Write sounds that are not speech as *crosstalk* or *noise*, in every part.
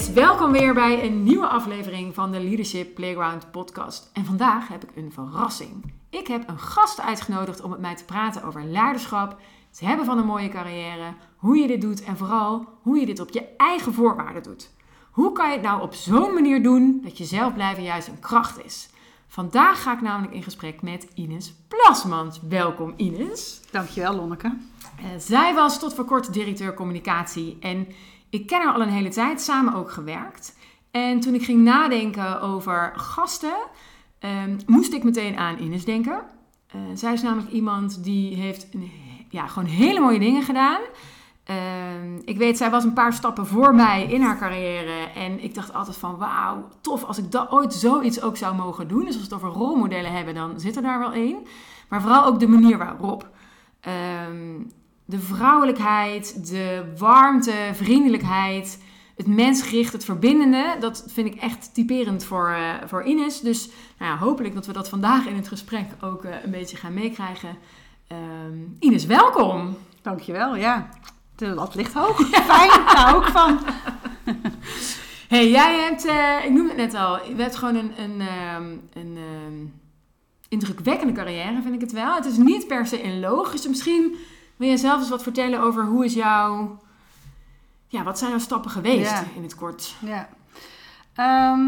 Yes, welkom weer bij een nieuwe aflevering van de Leadership Playground podcast. En vandaag heb ik een verrassing. Ik heb een gast uitgenodigd om met mij te praten over leiderschap, het hebben van een mooie carrière, hoe je dit doet en vooral hoe je dit op je eigen voorwaarden doet. Hoe kan je het nou op zo'n manier doen dat je zelf blijven juist een kracht is? Vandaag ga ik namelijk in gesprek met Ines Plasmans. Welkom Ines. Dankjewel Lonneke. Uh, zij was tot voor kort directeur communicatie en ik ken haar al een hele tijd, samen ook gewerkt. En toen ik ging nadenken over gasten, um, moest ik meteen aan Ines denken. Uh, zij is namelijk iemand die heeft ja, gewoon hele mooie dingen gedaan. Uh, ik weet, zij was een paar stappen voor mij in haar carrière. En ik dacht altijd van, wauw, tof als ik dat ooit zoiets ook zou mogen doen. Dus als we het over rolmodellen hebben, dan zit er daar wel één. Maar vooral ook de manier waarop. Um, de vrouwelijkheid, de warmte, vriendelijkheid, het mensgericht, het verbindende. Dat vind ik echt typerend voor, uh, voor Ines. Dus nou ja, hopelijk dat we dat vandaag in het gesprek ook uh, een beetje gaan meekrijgen. Um, Ines, welkom. Dankjewel, ja. De lat ligt hoog. *laughs* Fijn, daar ook van. *laughs* hey, jij hebt, uh, ik noemde het net al, je hebt gewoon een, een, um, een um, indrukwekkende carrière, vind ik het wel. Het is niet per se in logisch. Misschien wil je zelf eens wat vertellen over hoe is jouw... Ja, wat zijn jouw stappen geweest Ja. in het kort? Ja. Ehm,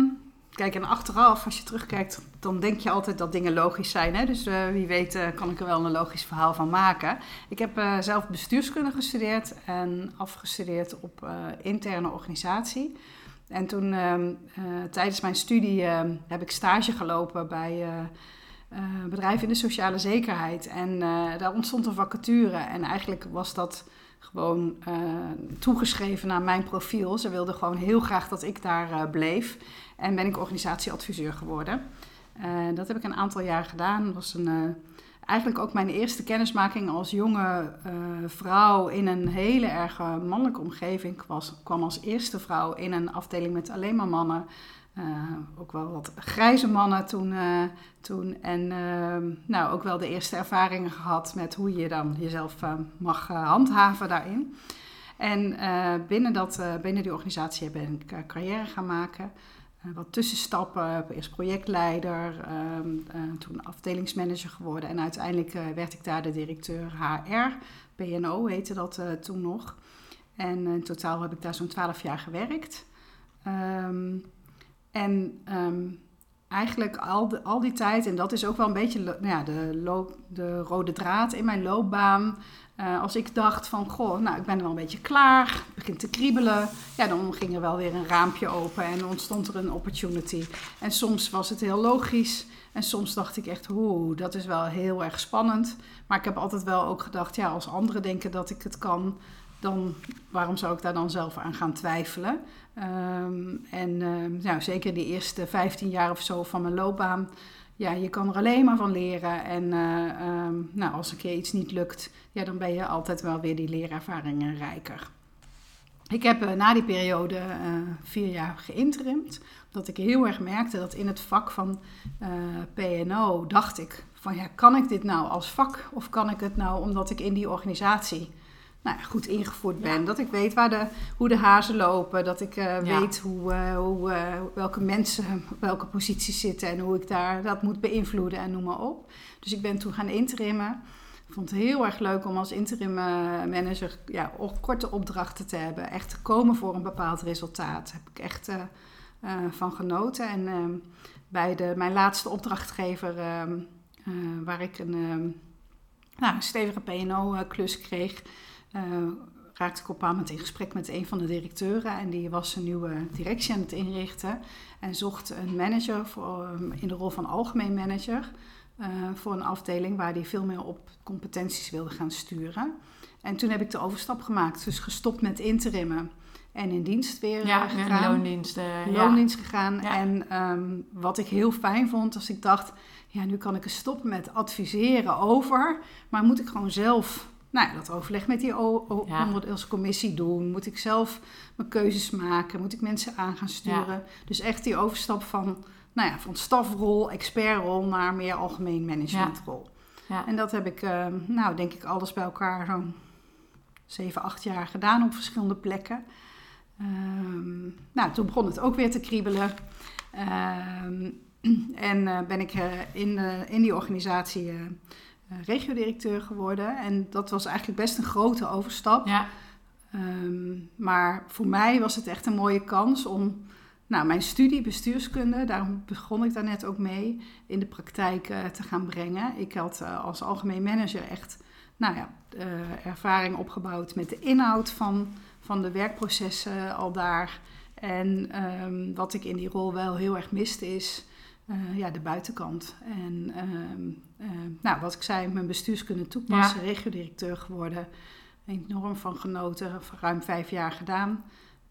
kijk, en achteraf, als je terugkijkt, dan denk je altijd dat dingen logisch zijn. Hè? Dus eh, wie weet eh, kan ik er wel een logisch verhaal van maken. Ik heb eh, zelf bestuurskunde gestudeerd en afgestudeerd op interne organisatie. En toen, ehm, eh, tijdens mijn studie, ehm, heb ik stage gelopen bij eh, bedrijven in de sociale zekerheid. En eh, daar ontstond een vacature. En eigenlijk was dat gewoon eh, toegeschreven naar mijn profiel. Ze wilden gewoon heel graag dat ik daar bleef. En ben ik organisatieadviseur geworden. Dat heb ik een aantal jaar gedaan. Dat was een, eigenlijk ook mijn eerste kennismaking als jonge vrouw in een hele erg mannelijke omgeving. Ik was, kwam als eerste vrouw in een afdeling met alleen maar mannen. Eh, ook wel wat grijze mannen toen. eh, toen. En ehm, nou, ook wel de eerste ervaringen gehad met hoe je dan jezelf eh, mag handhaven daarin. En binnen, dat, binnen die organisatie ben ik carrière gaan maken. Wat tussenstappen, eerst projectleider, ehm, eh, toen afdelingsmanager geworden. En uiteindelijk werd ik daar de directeur HR, PNO heette dat toen nog. En in totaal heb ik daar zo'n 12 jaar gewerkt. En ehm, eigenlijk al, al die tijd, en dat is ook wel een beetje nou ja, de, de rode draad in mijn loopbaan. Eh, als ik dacht van, goh, nou, ik ben wel een beetje klaar, het begint te kriebelen. Ja, dan ging er wel weer een raampje open en ontstond er een opportunity. En soms was het heel logisch. En soms dacht ik echt, oeh, dat is wel heel erg spannend. Maar ik heb altijd wel ook gedacht, ja, als anderen denken dat ik het kan, dan waarom zou ik daar dan zelf aan gaan twijfelen? Ehm, en ehm, nou, zeker die eerste 15 jaar of zo van mijn loopbaan, ja, je kan er alleen maar van leren. En eh, ehm, nou, als een keer iets niet lukt, ja, dan ben je altijd wel weer die leerervaringen rijker. Ik heb eh, na die periode eh, vier jaar geïnterimd. Omdat ik heel erg merkte dat in het vak van PNO dacht ik van ja, kan ik dit nou als vak of kan ik het nou omdat ik in die organisatie nou, goed ingevoerd ben. Ja. Dat ik weet waar de, hoe de hazen lopen, dat ik eh, Ja. weet hoe, eh, hoe, eh, welke mensen op welke posities zitten en hoe ik daar dat moet beïnvloeden en noem maar op. Dus ik ben toen gaan interimmen. Ik vond het heel erg leuk om als interim manager ja, korte opdrachten te hebben. Echt te komen voor een bepaald resultaat. Daar heb ik echt van genoten. En ehm, bij de, mijn laatste opdrachtgever, ehm, eh, waar ik een, ehm, nou, een stevige PNO-klus kreeg, raakte ik op een moment in gesprek met een van de directeuren. En die was een nieuwe directie aan het inrichten. En zocht een manager voor, ehm, in de rol van algemeen manager. eh, voor een afdeling waar die veel meer op competenties wilde gaan sturen. En toen heb ik de overstap gemaakt. Dus gestopt met interimmen. En in dienst weer Ja, eh, gegaan loondienst. eh, ja. loondienst gegaan. Ja. En ehm, wat ik heel fijn vond, als ik dacht, ja, nu kan ik stoppen met adviseren over, maar moet ik gewoon zelf, nou ja, dat overleg met die o- o- Ja. onderdeleelscommissie doen, moet ik zelf mijn keuzes maken, moet ik mensen aan gaan sturen. Dus echt die overstap van, nou ja, van stafrol, expertrol naar meer algemeen managementrol. Ja. En dat heb ik, ehm, nou, denk ik, alles bij elkaar zo'n 7, 8 jaar gedaan op verschillende plekken. Ehm, nou, toen begon het ook weer te kriebelen. Ehm, *clears throat* en eh, ben ik eh, in, eh, in die organisatie regiodirecteur geworden. En dat was eigenlijk best een grote overstap. Ja. Ehm, maar voor mij was het echt een mooie kans om nou, mijn studie bestuurskunde, daarom begon ik daar net ook mee, in de praktijk eh, te gaan brengen. Ik had eh, als algemeen manager echt nou ja, eh, ervaring opgebouwd met de inhoud van, van de werkprocessen al daar. En ehm, wat ik in die rol wel heel erg miste is eh, ja, de buitenkant. En ehm, eh, nou, wat ik zei, mijn bestuurskunde toepassen, regiodirecteur geworden. Enorm van genoten, ruim vijf jaar gedaan.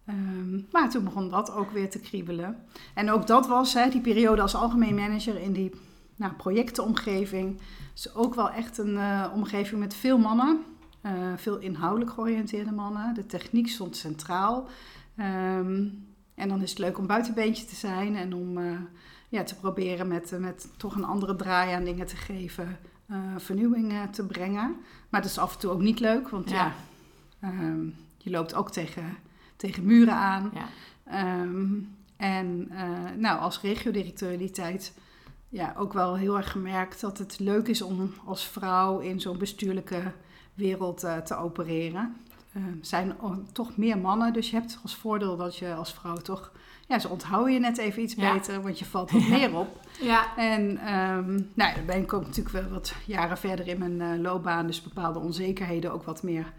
Ehm, maar toen begon dat ook weer te kriebelen. En ook dat was, hè, die periode als algemeen manager in die nou, projectenomgeving. is ook wel echt een eh, omgeving met veel mannen. veel inhoudelijk georiënteerde mannen. De techniek stond centraal. Ehm, en dan is het leuk om buitenbeentje te zijn en om ja, te proberen met, eh, met toch een andere draai aan dingen te geven, eh vernieuwing te brengen. Maar dat is af en toe ook niet leuk, want ja, Ja. ehm, je loopt ook tegen, tegen muren aan. Ja. Ehm, en eh, nou, als regiodirecteur die tijd ja, ook wel heel erg gemerkt dat het leuk is om als vrouw in zo'n bestuurlijke wereld te opereren. Er zijn toch meer mannen, dus je hebt als voordeel dat je als vrouw toch... Ja, ze onthouden je net even iets Ja. beter, want je valt wat meer op. Ja. En ehm, nou, ja, dan ben ik ook natuurlijk wel wat jaren verder in mijn eh, loopbaan, dus bepaalde onzekerheden ook wat meer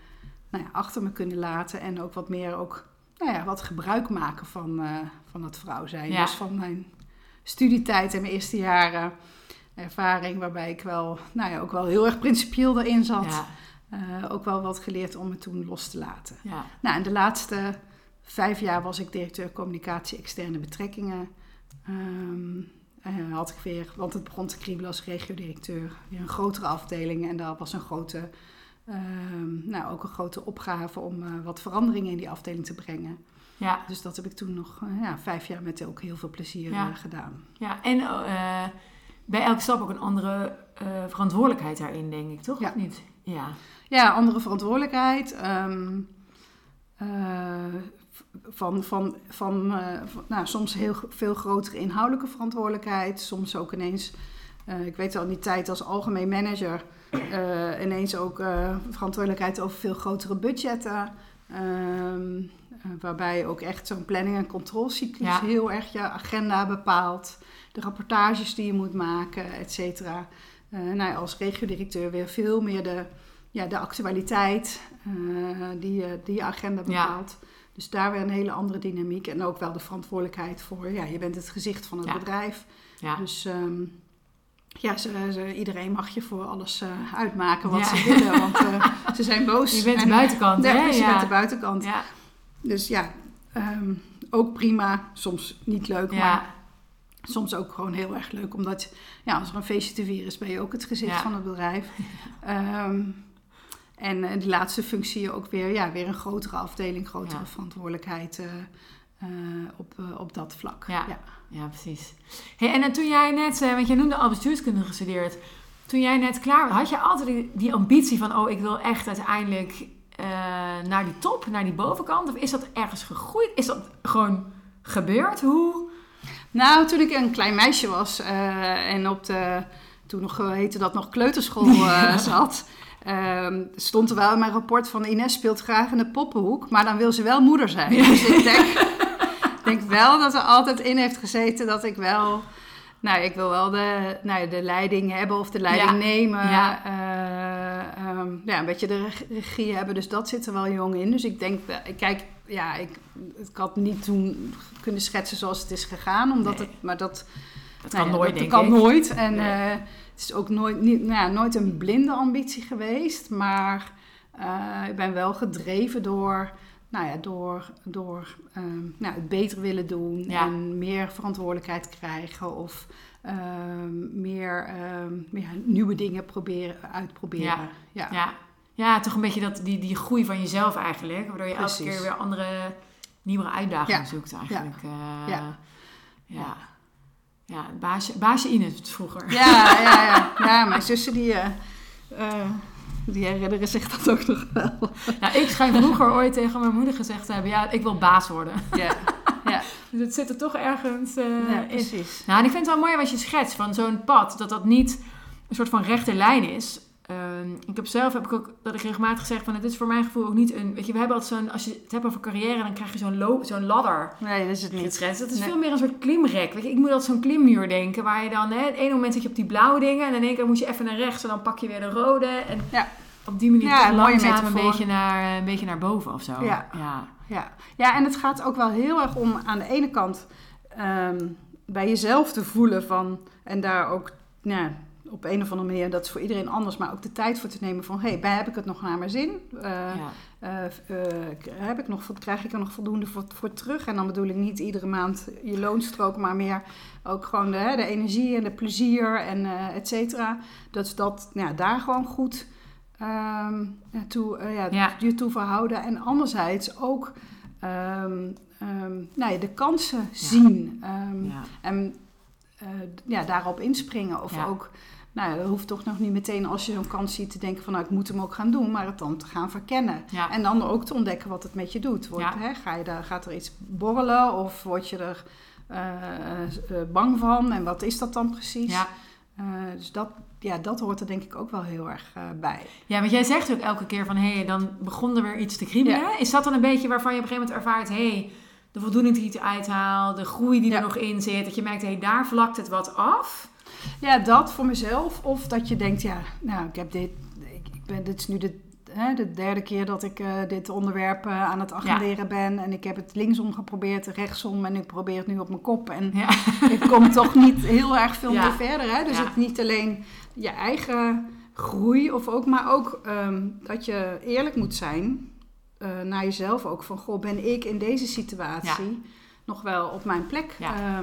nou ja, achter me kunnen laten. En ook wat meer ook, nou ja, wat gebruik maken van, eh, van het vrouw zijn. Dus van mijn studietijd en mijn eerste jaren ervaring, waarbij ik wel, nou ja, ook wel heel erg principieel erin zat. Eh, ook wel wat geleerd om het toen los te laten. Ja. Nou, in de laatste vijf jaar was ik directeur communicatie externe betrekkingen. Eh, had ik weer, want het begon te kriebelen als regiodirecteur, weer een grotere afdeling. En daar was een grote, ehm, nou, ook een grote opgave om eh, wat veranderingen in die afdeling te brengen. Ja. Dus dat heb ik toen nog ja, vijf jaar met ook heel veel plezier Ja. gedaan. Ja, en bij elke stap ook een andere verantwoordelijkheid daarin, denk ik, toch? Ja. Of niet? Ja. Ja, andere verantwoordelijkheid. ehm, eh, van, van, van, eh, van- nou, soms heel veel grotere inhoudelijke verantwoordelijkheid. Soms ook ineens, eh, ik weet al in die tijd als algemeen manager, ineens ook verantwoordelijkheid over veel grotere budgetten. Ehm, eh, waarbij je ook echt zo'n planning- en controlecyclus Ja. heel erg je agenda bepaalt. De rapportages die je moet maken, et cetera. Eh, nou ja, als regiodirecteur weer veel meer de, ja, de actualiteit eh, die, je- die je agenda Ja. bepaalt. Dus daar weer een hele andere dynamiek. En ook wel de verantwoordelijkheid voor, ja, je bent het gezicht van het Ja. bedrijf. Ja. Dus ehm, ja, ze, ze- iedereen mag je voor alles eh, uitmaken wat Ja. ze willen. *laughs* Want eh, ze zijn boos. Je bent de En- buitenkant, Ja, hè? dus je bent de buitenkant. Ja. Dus ja, ehm, ook prima. Soms niet leuk, maar. Soms ook gewoon heel erg leuk. Omdat ja, als er een feestje te vieren is, ben je ook het gezicht Ja. van het bedrijf. *laughs* Ehm, en de laatste functie ook weer, ja, weer een grotere afdeling, grotere Ja. verantwoordelijkheid eh, eh, op, eh, op dat vlak. Ja. Ja, precies. Hey, en toen jij net, want jij noemde al bestuurskunde gestudeerd. Toen jij net klaar was, had je altijd die, die ambitie van, oh, ik wil echt uiteindelijk naar die top, naar die bovenkant? Of is dat ergens gegroeid? Is dat gewoon gebeurd? Hoe? Nou, toen ik een klein meisje was eh, en op de, toen nog eh, heette dat nog kleuterschool eh, *laughs* zat, ehm, stond er wel in mijn rapport van Ines speelt graag in de poppenhoek, maar dan wil ze wel moeder zijn. Dus ik denk, *laughs* denk wel dat er altijd in heeft gezeten dat ik wel, nou, ik wil wel de, nou, de leiding hebben of de leiding Ja. nemen. Ja. eh, ehm, ja, een beetje de reg- regie hebben. Dus dat zit er wel jong in. Dus ik denk, wel- kijk, ja, ik, ik had niet toen kunnen schetsen zoals het is gegaan, omdat Nee. het, maar dat Dat nou kan ja, nooit, dat denk kan ik. nooit. En Nee. eh, het is ook nooit, niet, nou ja, nooit een blinde ambitie geweest. Maar eh, ik ben wel gedreven door, nou ja, door, door ehm, nou, het beter willen doen. Ja. En meer verantwoordelijkheid krijgen. Of ehm, meer, ehm, meer nieuwe dingen proberen, uitproberen. Ja. Ja. Ja. ja, toch een beetje dat, die, die groei van jezelf eigenlijk. Waardoor je elke keer weer andere, nieuwere uitdagingen Ja. zoekt eigenlijk. Ja. Ja. ja. ja. baasje, baasje Ines vroeger. Ja, ja, ja. ja, mijn *laughs* zussen die... eh, eh, Die herinneren zich dat ook nog wel. Nou, ik schijn vroeger ooit tegen mijn moeder gezegd te hebben... ja, ik wil baas worden. Ja, ja. *laughs* Dus het zit er toch ergens eh, ja in. precies. Nou, en ik vind het wel mooi wat je schetst van zo'n pad. Dat dat niet een soort van rechte lijn is. Ehm, ik heb zelf heb ik ook dat ik regelmatig gezegd van het is voor mijn gevoel ook niet een. Weet je, we hebben altijd zo'n. Als je het hebt over carrière, dan krijg je zo'n zo'n ladder. Nee, dat is het niet. Het is Nee. veel meer een soort klimrek. Weet je, ik moet altijd zo'n klimmuur denken. Waar je dan, hè, het ene moment zit je op die blauwe dingen. En in één keer moet je even naar rechts. En dan pak je weer de rode. En Ja. op die manier Ja, langzaam een beetje, naar, een beetje naar boven of zo. Ja. ja. Ja. ja, en het gaat ook wel heel erg om aan de ene kant ehm, bij jezelf te voelen van en daar ook nou, op een of andere manier, dat is voor iedereen anders, maar ook de tijd voor te nemen van hé, hey, heb ik het nog naar mijn zin? Eh, Ja. eh, eh, heb ik nog, krijg ik er nog voldoende voor, voor terug? En dan bedoel ik niet iedere maand je loonstrook, maar meer ook gewoon de, de energie en de plezier en et cetera. Dat nou, ja, daar gewoon goed ehm, toe, ja, Ja. je toe verhouden. En anderzijds ook ehm, ehm, nou ja, de kansen zien. En ja, daarop inspringen. Of Ja. ook, nou dat hoeft toch nog niet meteen als je zo'n kans ziet te denken van nou, ik moet hem ook gaan doen, maar het dan te gaan verkennen. Ja. En dan ook te ontdekken wat het met je doet. Ja. hè, ga je daar, gaat er iets borrelen of word je er eh, eh, bang van? En wat is dat dan precies? Ja. Eh, dus dat, ja, dat hoort er denk ik ook wel heel erg bij. Ja, want jij zegt ook elke keer van... hé, hey, dan begon er weer iets te kriebelen. Is dat dan een beetje waarvan je op een gegeven moment ervaart... hé, hey, de voldoening die je eruit haalt, de groei die er nog in zit... dat je merkt, hé, hey, daar vlakt het wat af. Ja, dat voor mezelf. Of dat je denkt, ja, nou, ik heb dit. Ik, ik ben, dit is nu de, hè, de derde keer dat ik eh, dit onderwerp eh, aan het agenderen ben. En ik heb het linksom geprobeerd, rechtsom. En ik probeer het nu op mijn kop. En Ja. *laughs* ik kom toch niet heel erg veel meer verder. Hè? Dus het niet alleen je eigen groei, of ook, maar ook ehm, dat je eerlijk moet zijn eh, naar jezelf ook. Van, goh, ben ik in deze situatie nog wel op mijn plek? Ja.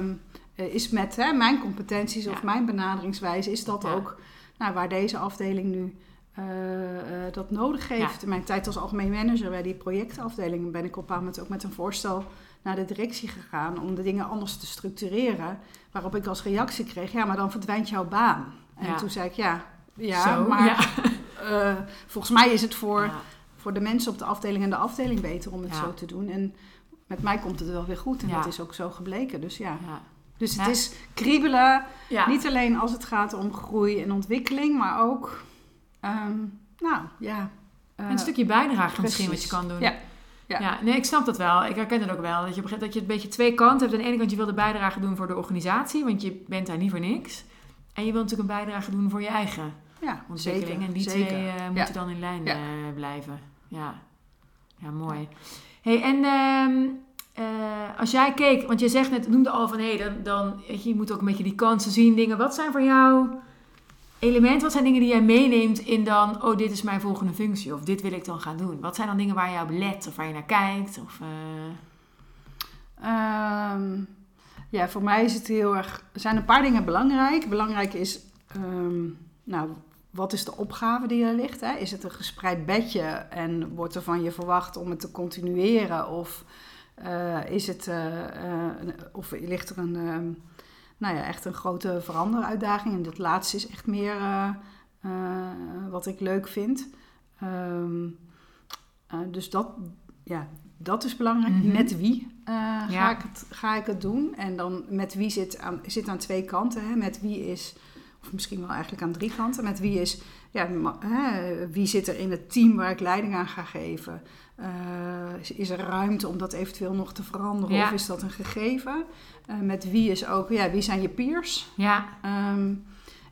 Eh, is met hè, mijn competenties of mijn benaderingswijze, is dat ook nou, waar deze afdeling nu eh, eh, dat nodig heeft. In mijn tijd als algemeen manager bij die projectafdeling ben ik op een moment ook met een voorstel naar de directie gegaan om de dingen anders te structureren. Waarop ik als reactie kreeg, ja, maar dan verdwijnt jouw baan. En toen zei ik, ja, ja Zo, maar volgens mij is het voor, voor de mensen op de afdeling en de afdeling beter om het Ja. zo te doen. En met mij komt het wel weer goed en Ja. dat is ook zo gebleken. Dus ja, Ja. Dus het Ja. is kriebelen, Ja. niet alleen als het gaat om groei en ontwikkeling, maar ook, ehm, nou ja. eh, een stukje bijdrage misschien wat je kan doen. Ja. Ja. Ja. nee, ik snap dat wel. Ik herken het ook wel. Dat je, dat je een beetje twee kanten hebt. Aan de ene kant, je wil de bijdrage doen voor de organisatie, want je bent daar niet voor niks. En je wilt natuurlijk een bijdrage doen voor je eigen ja, ontwikkeling. zeker, en die zeker. twee eh, moeten Ja. dan in lijn eh, blijven. Ja, ja mooi. hey, en ehm, eh, als jij keek, want je zegt net, noemde al van hé, dan, dan je, moet ook een beetje die kansen zien, dingen. Wat zijn voor jou elementen, wat zijn dingen die jij meeneemt in dan, oh, dit is mijn volgende functie of dit wil ik dan gaan doen? Wat zijn dan dingen waar je op let of waar je naar kijkt? Of, eh, Ehm, ja, voor mij is het heel erg. Er zijn een paar dingen belangrijk. Belangrijk is, ehm, nou, wat is de opgave die er ligt? Hè? Is het een gespreid bedje en wordt er van je verwacht om het te continueren? Of is het, eh, eh, of ligt er een, ehm, nou ja, echt een grote veranderuitdaging? En dat laatste is echt meer eh, eh, wat ik leuk vind. Ehm, eh, dus dat, ja, dat is belangrijk. Mhm. Met wie eh, ga, ik het, ga ik het doen? En dan met wie zit aan, zit aan twee kanten. Hè? Met wie is, of misschien wel eigenlijk aan drie kanten. Met wie is, ja, hè, wie zit er in het team waar ik leiding aan ga geven? Eh, is, er ruimte om dat eventueel nog te veranderen? Ja. Of is dat een gegeven? Eh, met wie is ook, ja, wie zijn je peers? ja, Ehm,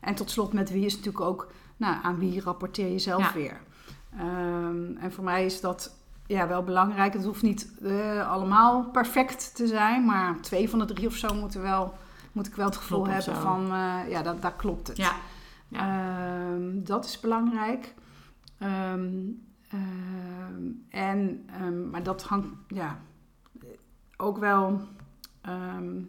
en tot slot met wie is natuurlijk ook, nou, aan wie rapporteer je zelf Ja. weer? Ehm, en voor mij is dat ja, wel belangrijk. Het hoeft niet eh, allemaal perfect te zijn, maar twee van de drie of zo moeten wel, moet ik wel het gevoel hebben van, ja, dat, daar klopt het. ja, Ehm, dat is belangrijk. Ehm, ehm, en, ehm, maar dat hangt, ja, ook wel, ehm,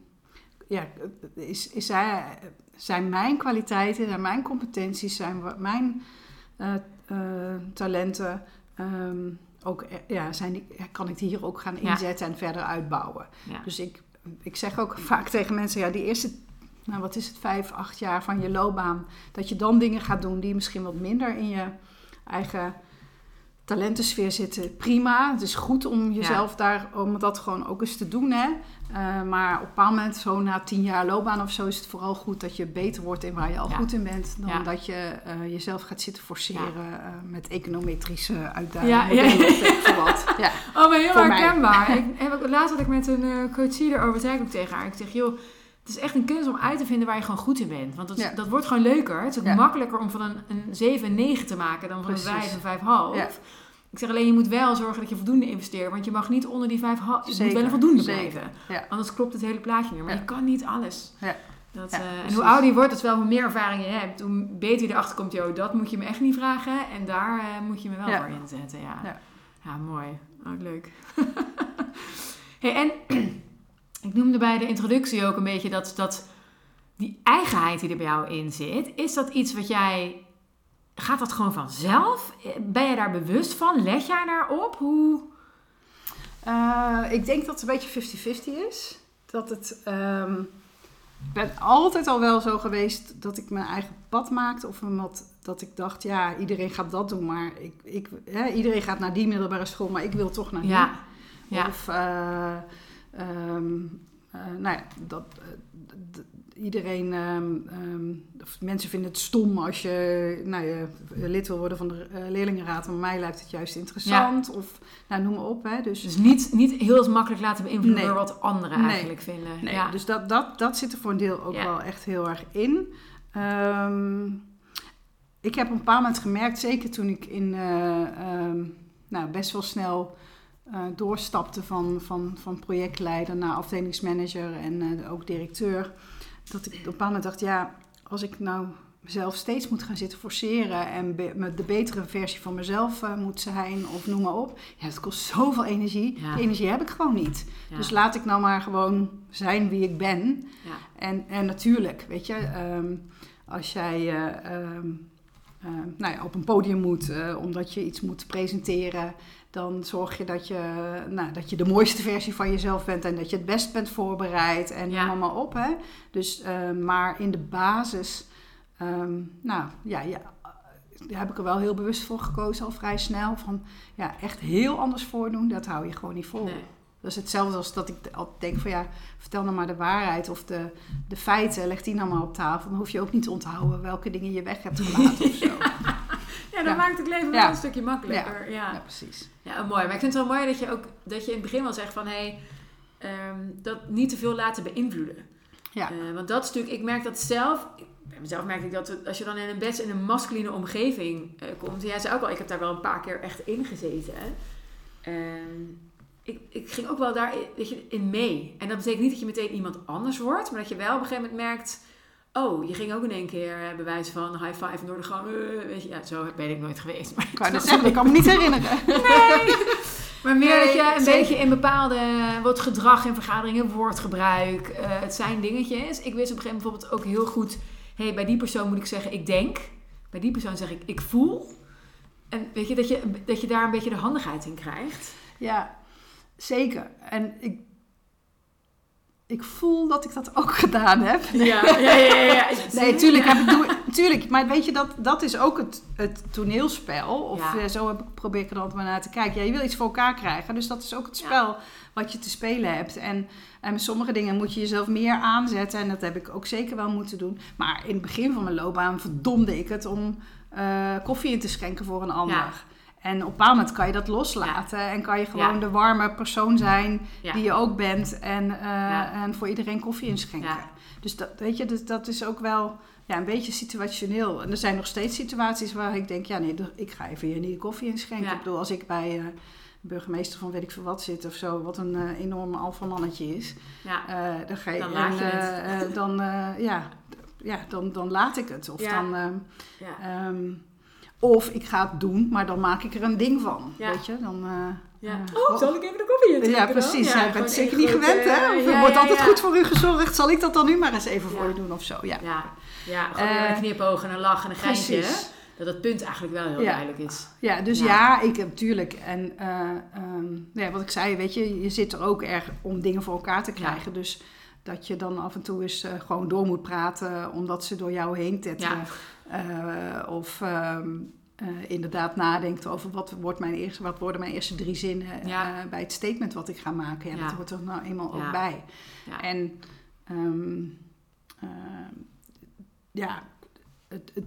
ja, is, is zij, zijn mijn kwaliteiten, zijn mijn competenties, zijn mijn eh, eh, talenten, ook, eh, ja, zijn die, kan ik die hier ook gaan Ja. inzetten en verder uitbouwen. ja. Dus ik, ik zeg ook *laughs* vaak tegen mensen, ja, die eerste, nou wat is het, vijf, acht jaar van je loopbaan, dat je dan dingen gaat doen die misschien wat minder in je eigen talentensfeer zitten, prima. Het is goed om jezelf daar, om dat gewoon ook eens te doen. Hè? Uh, maar op een bepaald moment, zo na tien jaar loopbaan of zo, is het vooral goed dat je beter wordt in waar je al goed in bent. Dan dat je uh, jezelf gaat zitten forceren uh, met econometrische uitdagingen. Ja, ja. wat. *laughs* ja. Oh, maar heel herkenbaar. *laughs* ik, heb, laatst had ik met een coachie erover, zei ik ook tegen haar. Ik zeg, joh, het is echt een kunst om uit te vinden waar je gewoon goed in bent. Want dat, dat wordt gewoon leuker. Het is ook makkelijker om van een, een 7 en 9 te maken dan van Precies. een 5 en 5,5. Ik zeg alleen, je moet wel zorgen dat je voldoende investeert. Want je mag niet onder die vijf... Je moet wel een voldoende blijven. Anders klopt het hele plaatje niet Maar je kan niet alles. Ja. Dat, uh, en hoe ouder je wordt, dus wel hoe meer ervaring je hebt, hoe beter je erachter komt. Joh, dat moet je me echt niet vragen. En daar uh, moet je me wel voor inzetten. Ja, ja. ja mooi. Oh, leuk. *laughs* hey, en *clears throat* ik noemde bij de introductie ook een beetje dat, dat die eigenheid die er bij jou in zit. Is dat iets wat jij Gaat dat gewoon vanzelf? Ben je daar bewust van? Let jij daarop? Hoe? Uh, ik denk dat het een beetje 50-50 is. Dat het. Um, ik ben altijd al wel zo geweest dat ik mijn eigen pad maakte. Of wat, dat ik dacht, ja, iedereen gaat dat doen. Maar ik, ik, hè, iedereen gaat naar die middelbare school, maar ik wil toch naar die. Ja. ja. Of, uh, um, uh, nou ja, dat, iedereen, um, um, of mensen vinden het stom als je nou, je lid wil worden van de uh, leerlingenraad. Maar mij lijkt het juist interessant. Of nou, noem maar op. Hè. Dus, dus niet, niet heel makkelijk laten beïnvloeden door wat anderen eigenlijk vinden. Nee, ja. dus dat, dat, dat zit er voor een deel ook wel echt heel erg in. Um, ik heb een paar moment gemerkt, zeker toen ik in uh, nou, best wel snel uh, doorstapte van, van, van projectleider naar afdelingsmanager en uh, ook directeur dat ik op een bepaald moment dacht, ja, als ik nou mezelf steeds moet gaan zitten forceren en met de betere versie van mezelf uh, moet zijn of noem maar op. Ja, het kost zoveel energie. Die energie heb ik gewoon niet. Dus laat ik nou maar gewoon zijn wie ik ben. Ja. En, en natuurlijk, weet je, um, als jij uh, um, uh, nou ja, op een podium moet omdat je iets moet presenteren dan zorg je dat je, nou, dat je de mooiste versie van jezelf bent en dat je het best bent voorbereid en ja. maar op. Hè? Dus, uh, maar in de basis, um, nou ja, ja, daar heb ik er wel heel bewust voor gekozen al vrij snel. Van ja, echt heel anders voordoen, dat hou je gewoon niet vol. Nee. Dat is hetzelfde als dat ik altijd denk van ja, vertel nou maar de waarheid of de, de feiten, leg die nou maar op tafel. Dan hoef je ook niet te onthouden welke dingen je weg hebt *laughs* gelaten of zo. Ja, dat maakt het leven wel een stukje makkelijker. Ja. precies. Ja, mooi. Maar ik vind het wel mooi dat je ook dat je in het begin wel zegt van hé, hey, um, dat niet te veel laten beïnvloeden. Ja. Uh, want dat is natuurlijk, ik merk dat zelf, bij mezelf merk ik dat als je dan in een best in een masculine omgeving uh, komt, jij zei ook al, ik heb daar wel een paar keer echt in gezeten. Uh, ik, ik ging ook wel daar weet je, in mee. En dat betekent niet dat je meteen iemand anders wordt, maar dat je wel op een gegeven moment merkt Oh, je ging ook in één keer uh, bewijs van high five door de gang. Uh, weet je, ja, zo ben ik nooit geweest. Maar kan dat zeggen, ik kan me niet herinneren. *laughs* Nee. Maar meer dat je een beetje in bepaalde wat gedrag in vergaderingen, woordgebruik, uh, het zijn dingetjes. Ik wist op een gegeven moment bijvoorbeeld ook heel goed, hey, bij die persoon moet ik zeggen ik denk. Bij die persoon zeg ik ik voel. En weet je, dat je, dat je daar een beetje de handigheid in krijgt. Ja, zeker. En ik ik voel dat ik dat ook *laughs* gedaan heb. Ja, ja, ja. ja, *laughs* nee, tuurlijk, heb ik, tuurlijk. Maar weet je, dat, dat is ook het, het toneelspel. Of ja. zo heb, probeer ik er altijd maar naar te kijken. Ja, je wil iets voor elkaar krijgen. Dus dat is ook het spel wat je te spelen hebt. En, en sommige dingen moet je jezelf meer aanzetten. En dat heb ik ook zeker wel moeten doen. Maar in het begin van mijn loopbaan verdomde ik het om uh, koffie in te schenken voor een ander. En op een bepaald moment kan je dat loslaten. En kan je gewoon de warme persoon zijn die je ook bent. En, uh, en voor iedereen koffie inschenken. Dus dat, weet je, dus dat is ook wel ja, een beetje situationeel. En er zijn nog steeds situaties waar ik denk... ja, nee, ik ga even hier niet koffie inschenken. Ik bedoel, als ik bij... Uh, burgemeester van weet ik veel wat zit of zo, wat een uh, enorm alfamannetje is. Ja, dan ga je, dan laat je het. dan, ja, ja, dan, dan laat ik het. Of dan, ja. Um, of ik ga het doen, maar dan maak ik er een ding van. Weet je, dan... Uh, ja. oh, zal ik even de koffie in Ja, precies. Ja, bent zeker niet gewend, hè? Of er wordt altijd goed voor u gezorgd. Zal ik dat dan nu maar eens even voor je doen of zo? Ja, ja. ja gewoon uh, een knipoog en een lach en een geintje. Dat het punt eigenlijk wel heel duidelijk is. Ja, dus ja, ik heb natuurlijk. En uh, um, ja, wat ik zei, weet je, je zit er ook erg om dingen voor elkaar te krijgen. Dus dat je dan af en toe eens uh, gewoon door moet praten, omdat ze door jou heen tetteren. Uh, of um, eh, inderdaad nadenkt over wat, wordt mijn eerste, wat worden mijn eerste drie zinnen Ja. eh, bij het statement wat ik ga maken. Ja, Ja. Dat hoort er nou eenmaal ook bij. Ja. En ehm, ehm, ja, het, het-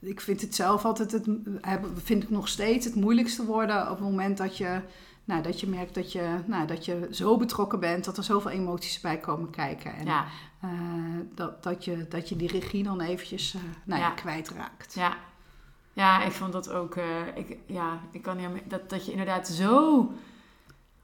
ik vind het zelf altijd, het, heb- vind ik nog steeds het moeilijkste worden op het moment dat je, nou, dat je merkt dat je, nou, dat je zo betrokken bent, dat er zoveel emoties bij komen kijken. En Ja, eh, dat, dat, je, dat je die regie dan eventjes eh nou, ja. Kwijtraakt. ja. Ja, ik vond dat ook... eh, ik, ja, ik kan niet... Dat, dat je inderdaad zo...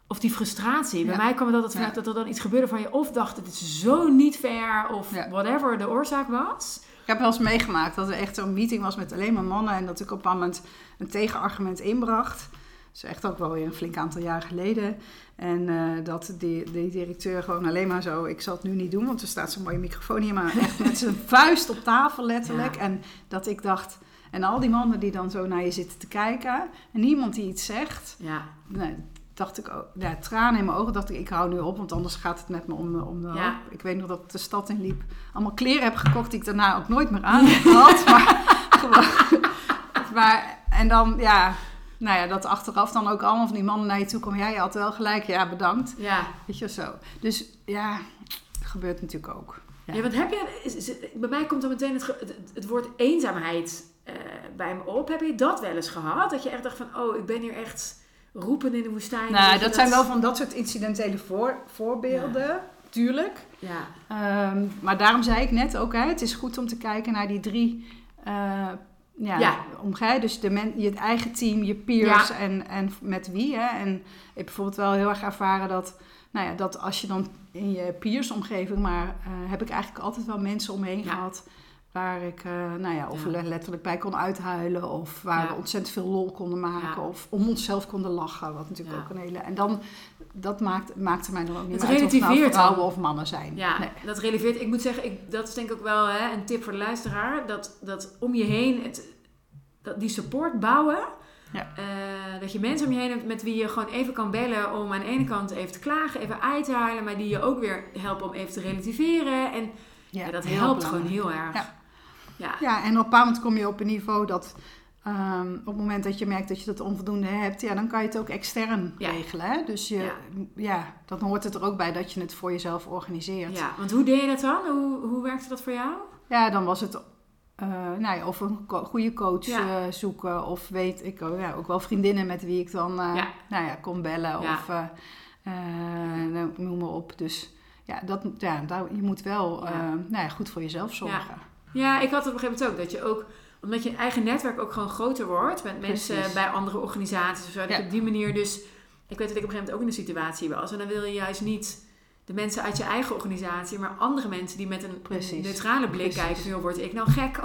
Of die frustratie. Bij Ja. mij kwam het altijd vanuit dat er dan iets gebeurde van je... Of dacht, het is zo niet fair. Of whatever de oorzaak was. Ik heb wel eens meegemaakt dat er echt zo'n meeting was met alleen maar mannen en dat ik op een moment een tegenargument inbracht. Dat is echt ook wel weer een flink aantal jaar geleden. En eh, dat die, die directeur gewoon alleen maar zo, ik zal het nu niet doen, want er staat zo'n mooie microfoon hier, maar echt met zijn *laughs* vuist op tafel letterlijk. Ja. En dat ik dacht, en al die mannen die dan zo naar je zitten te kijken en niemand die iets zegt, Ja, nee, dacht ik ook, ja, tranen in mijn ogen, dacht ik, ik hou nu op, want anders gaat het met me om de, om de Ja. hoop. Ik weet nog dat ik de stad in liep, allemaal kleren heb gekocht die ik daarna ook nooit meer aan gehad. maar, *laughs* gewoon, maar, en dan, ja, nou ja, dat achteraf dan ook allemaal van die mannen naar je toe komen. Ja, je had wel gelijk, ja, bedankt. ja. Weet je, zo. Dus ja, gebeurt natuurlijk ook. Ja, Ja. wat heb je... bij mij komt dan meteen het, het, het woord eenzaamheid eh, bij me op. Heb je dat wel eens gehad? Dat je echt dacht van... Oh, ik ben hier echt roepen in de woestijn. Nou, dat zijn wel van dat soort incidentele voor, voorbeelden, tuurlijk. Ja, Ehm, maar daarom zei ik net ook, hè, het is goed om te kijken naar die drie eh ja, Ja. Dus de men, je eigen team, je peers en, en met wie. Hè. En ik heb bijvoorbeeld wel heel erg ervaren dat, nou ja, dat als je dan in je peersomgeving, maar eh, heb ik eigenlijk altijd wel mensen om me Ja. gehad. Waar ik eh, nou ja, of Ja. letterlijk bij kon uithuilen. Of waar Ja. we ontzettend veel lol konden maken. Ja. Of om onszelf konden lachen. Wat natuurlijk ook een hele... En dan, dat maakt, maakte mij dan ook niet Het uit of het nou vrouwen of mannen zijn. ja Nee. dat releveert. Ik moet zeggen, ik, dat is denk ik ook wel hè, een tip voor de luisteraar. Dat, dat om je heen, het, dat die support bouwen. Ja. Eh, dat je mensen om je heen hebt met wie je gewoon even kan bellen om aan de ene kant even te klagen, even uit te huilen, maar die je ook weer helpen om even te relativeren. En ja, dat helpt belangrijk. gewoon heel erg. Ja. Ja. Ja, en op een bepaald moment kom je op een niveau dat ehm, op het moment dat je merkt dat je dat onvoldoende hebt, ja, dan kan je het ook extern Ja. regelen. Hè? Dus je, Ja. ja. dan hoort het er ook bij dat je het voor jezelf organiseert. Ja, want hoe deed je dat dan? Hoe, hoe werkte dat voor jou? Ja, dan was het eh, nou ja, of een goede coach Ja. eh, zoeken. Of weet ik ook, ja, ook wel vriendinnen met wie ik dan eh, nou ja, kon bellen. Of noem maar op. Dus ja, dat, ja daar, je moet wel nou ja, goed voor jezelf zorgen. Ja, ik had het op een gegeven moment ook. Dat je ook, omdat je eigen netwerk ook gewoon groter wordt. Met mensen Precies. bij andere organisaties of zo. Dat Ja. op die manier dus... Ik weet dat ik op een gegeven moment ook in een situatie was. En dan wil je juist niet de mensen uit je eigen organisatie. Maar andere mensen die met een, Precies. neutrale blik Precies. kijken. Van, joh, word ik nou gek? *laughs*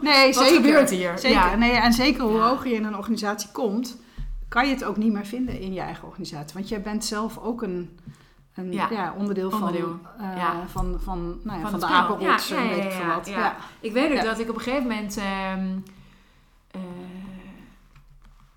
Nee, Wat zeker. gebeurt hier? Zeker. Ja. Nee, en zeker hoe hoger je in een organisatie komt, kan je het ook niet meer vinden in je eigen organisatie. Want jij bent zelf ook een, een Ja. ja. onderdeel, Onderdeel. Van, Ja. van, van, nou ja, Van de apenrots Ja, weet ik veel wat. Ik weet ook dat ik op een gegeven moment... ehm, eh,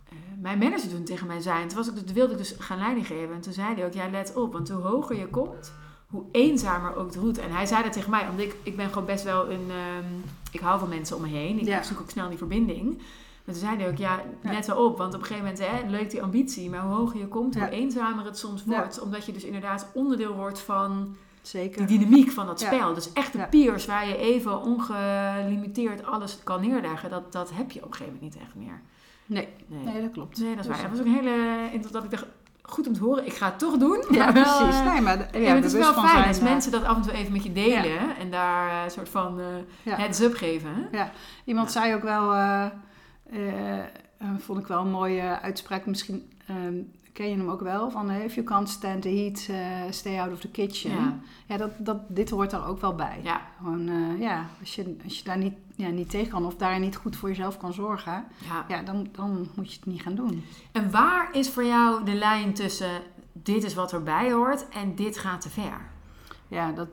eh, mijn manager toen tegen mij zei... En toen, was ik, toen wilde ik dus gaan leiding geven. En toen zei hij ook, ja, let op. Want hoe hoger je komt, hoe eenzamer ook de route. En hij zei dat tegen mij, omdat ik, ik ben gewoon best wel een... ehm, ik hou van mensen om me heen. Ik zoek ook snel die verbinding. Maar toen zei hij ook, ja, Ja. let wel op. Want op een gegeven moment, hè, leuk die ambitie. Maar hoe hoger je komt, hoe Ja. eenzamer het soms Ja. wordt. Omdat je dus inderdaad onderdeel wordt van Zeker. die dynamiek van dat Ja. spel. Dus echte Ja. peers waar je even ongelimiteerd alles kan neerleggen. Dat, dat heb je op een gegeven moment niet echt meer. Nee. Nee, nee, dat klopt. nee dat is Dus- waar. Dat was ook een hele... Dat ik dacht, goed om te horen. Ik ga het toch doen. Ja, *laughs* Maar wel, precies. eh, Nee, maar de- ja, ja, het is wel fijn als eh, mensen dat af en toe even met je delen. En daar eh, een soort van eh Ja. heads-up geven. hè? Iemand Ja. zei ook wel, eh, eh, eh, vond ik wel een mooie uitspraak, misschien ehm, ken je hem ook wel, van eh, if you can't stand the heat, eh, stay out of the kitchen. Ja. Ja, dat, dat, dit hoort er ook wel bij. Ja. Gewoon, eh, ja, als je, als je daar niet, ja, niet tegen kan of daar niet goed voor jezelf kan zorgen, ja. ja, dan, dan moet je het niet gaan doen. En waar is voor jou de lijn tussen dit is wat erbij hoort en dit gaat te ver? Ja, dat,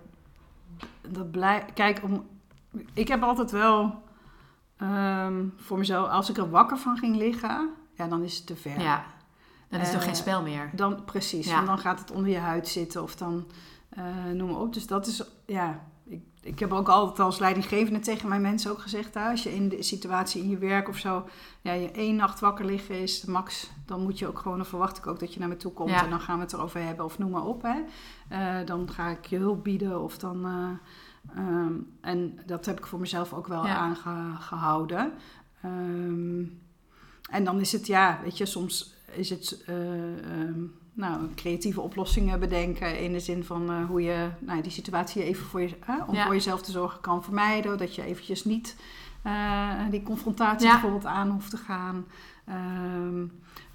dat blijft. Kijk, om, ik heb altijd wel ehm, voor mezelf, als ik er wakker van ging liggen, ja, dan is het te ver. Ja. Dan is het toch Eh, geen spel meer. Dan, precies, Ja. want dan gaat het onder je huid zitten of dan eh, noem maar op. Dus dat is, ja, ik, ik heb ook altijd als leidinggevende tegen mijn mensen ook gezegd, hè, als je in de situatie in je werk of zo, ja, je één nacht wakker liggen is max, dan moet je ook gewoon, dan verwacht ik ook dat je naar me toe komt Ja. en dan gaan we het erover hebben of noem maar op. Hè. Eh, dan ga ik je hulp bieden of dan. Eh, ehm, en dat heb ik voor mezelf ook wel Ja. aangehouden. Ehm, en dan is het, ja, weet je, soms is het eh, ehm, nou, creatieve oplossingen bedenken in de zin van eh, hoe je nou, die situatie even voor, je, om Ja. voor jezelf te zorgen kan vermijden. Dat je eventjes niet die confrontatie Ja. bijvoorbeeld aan hoeft te gaan. Ehm,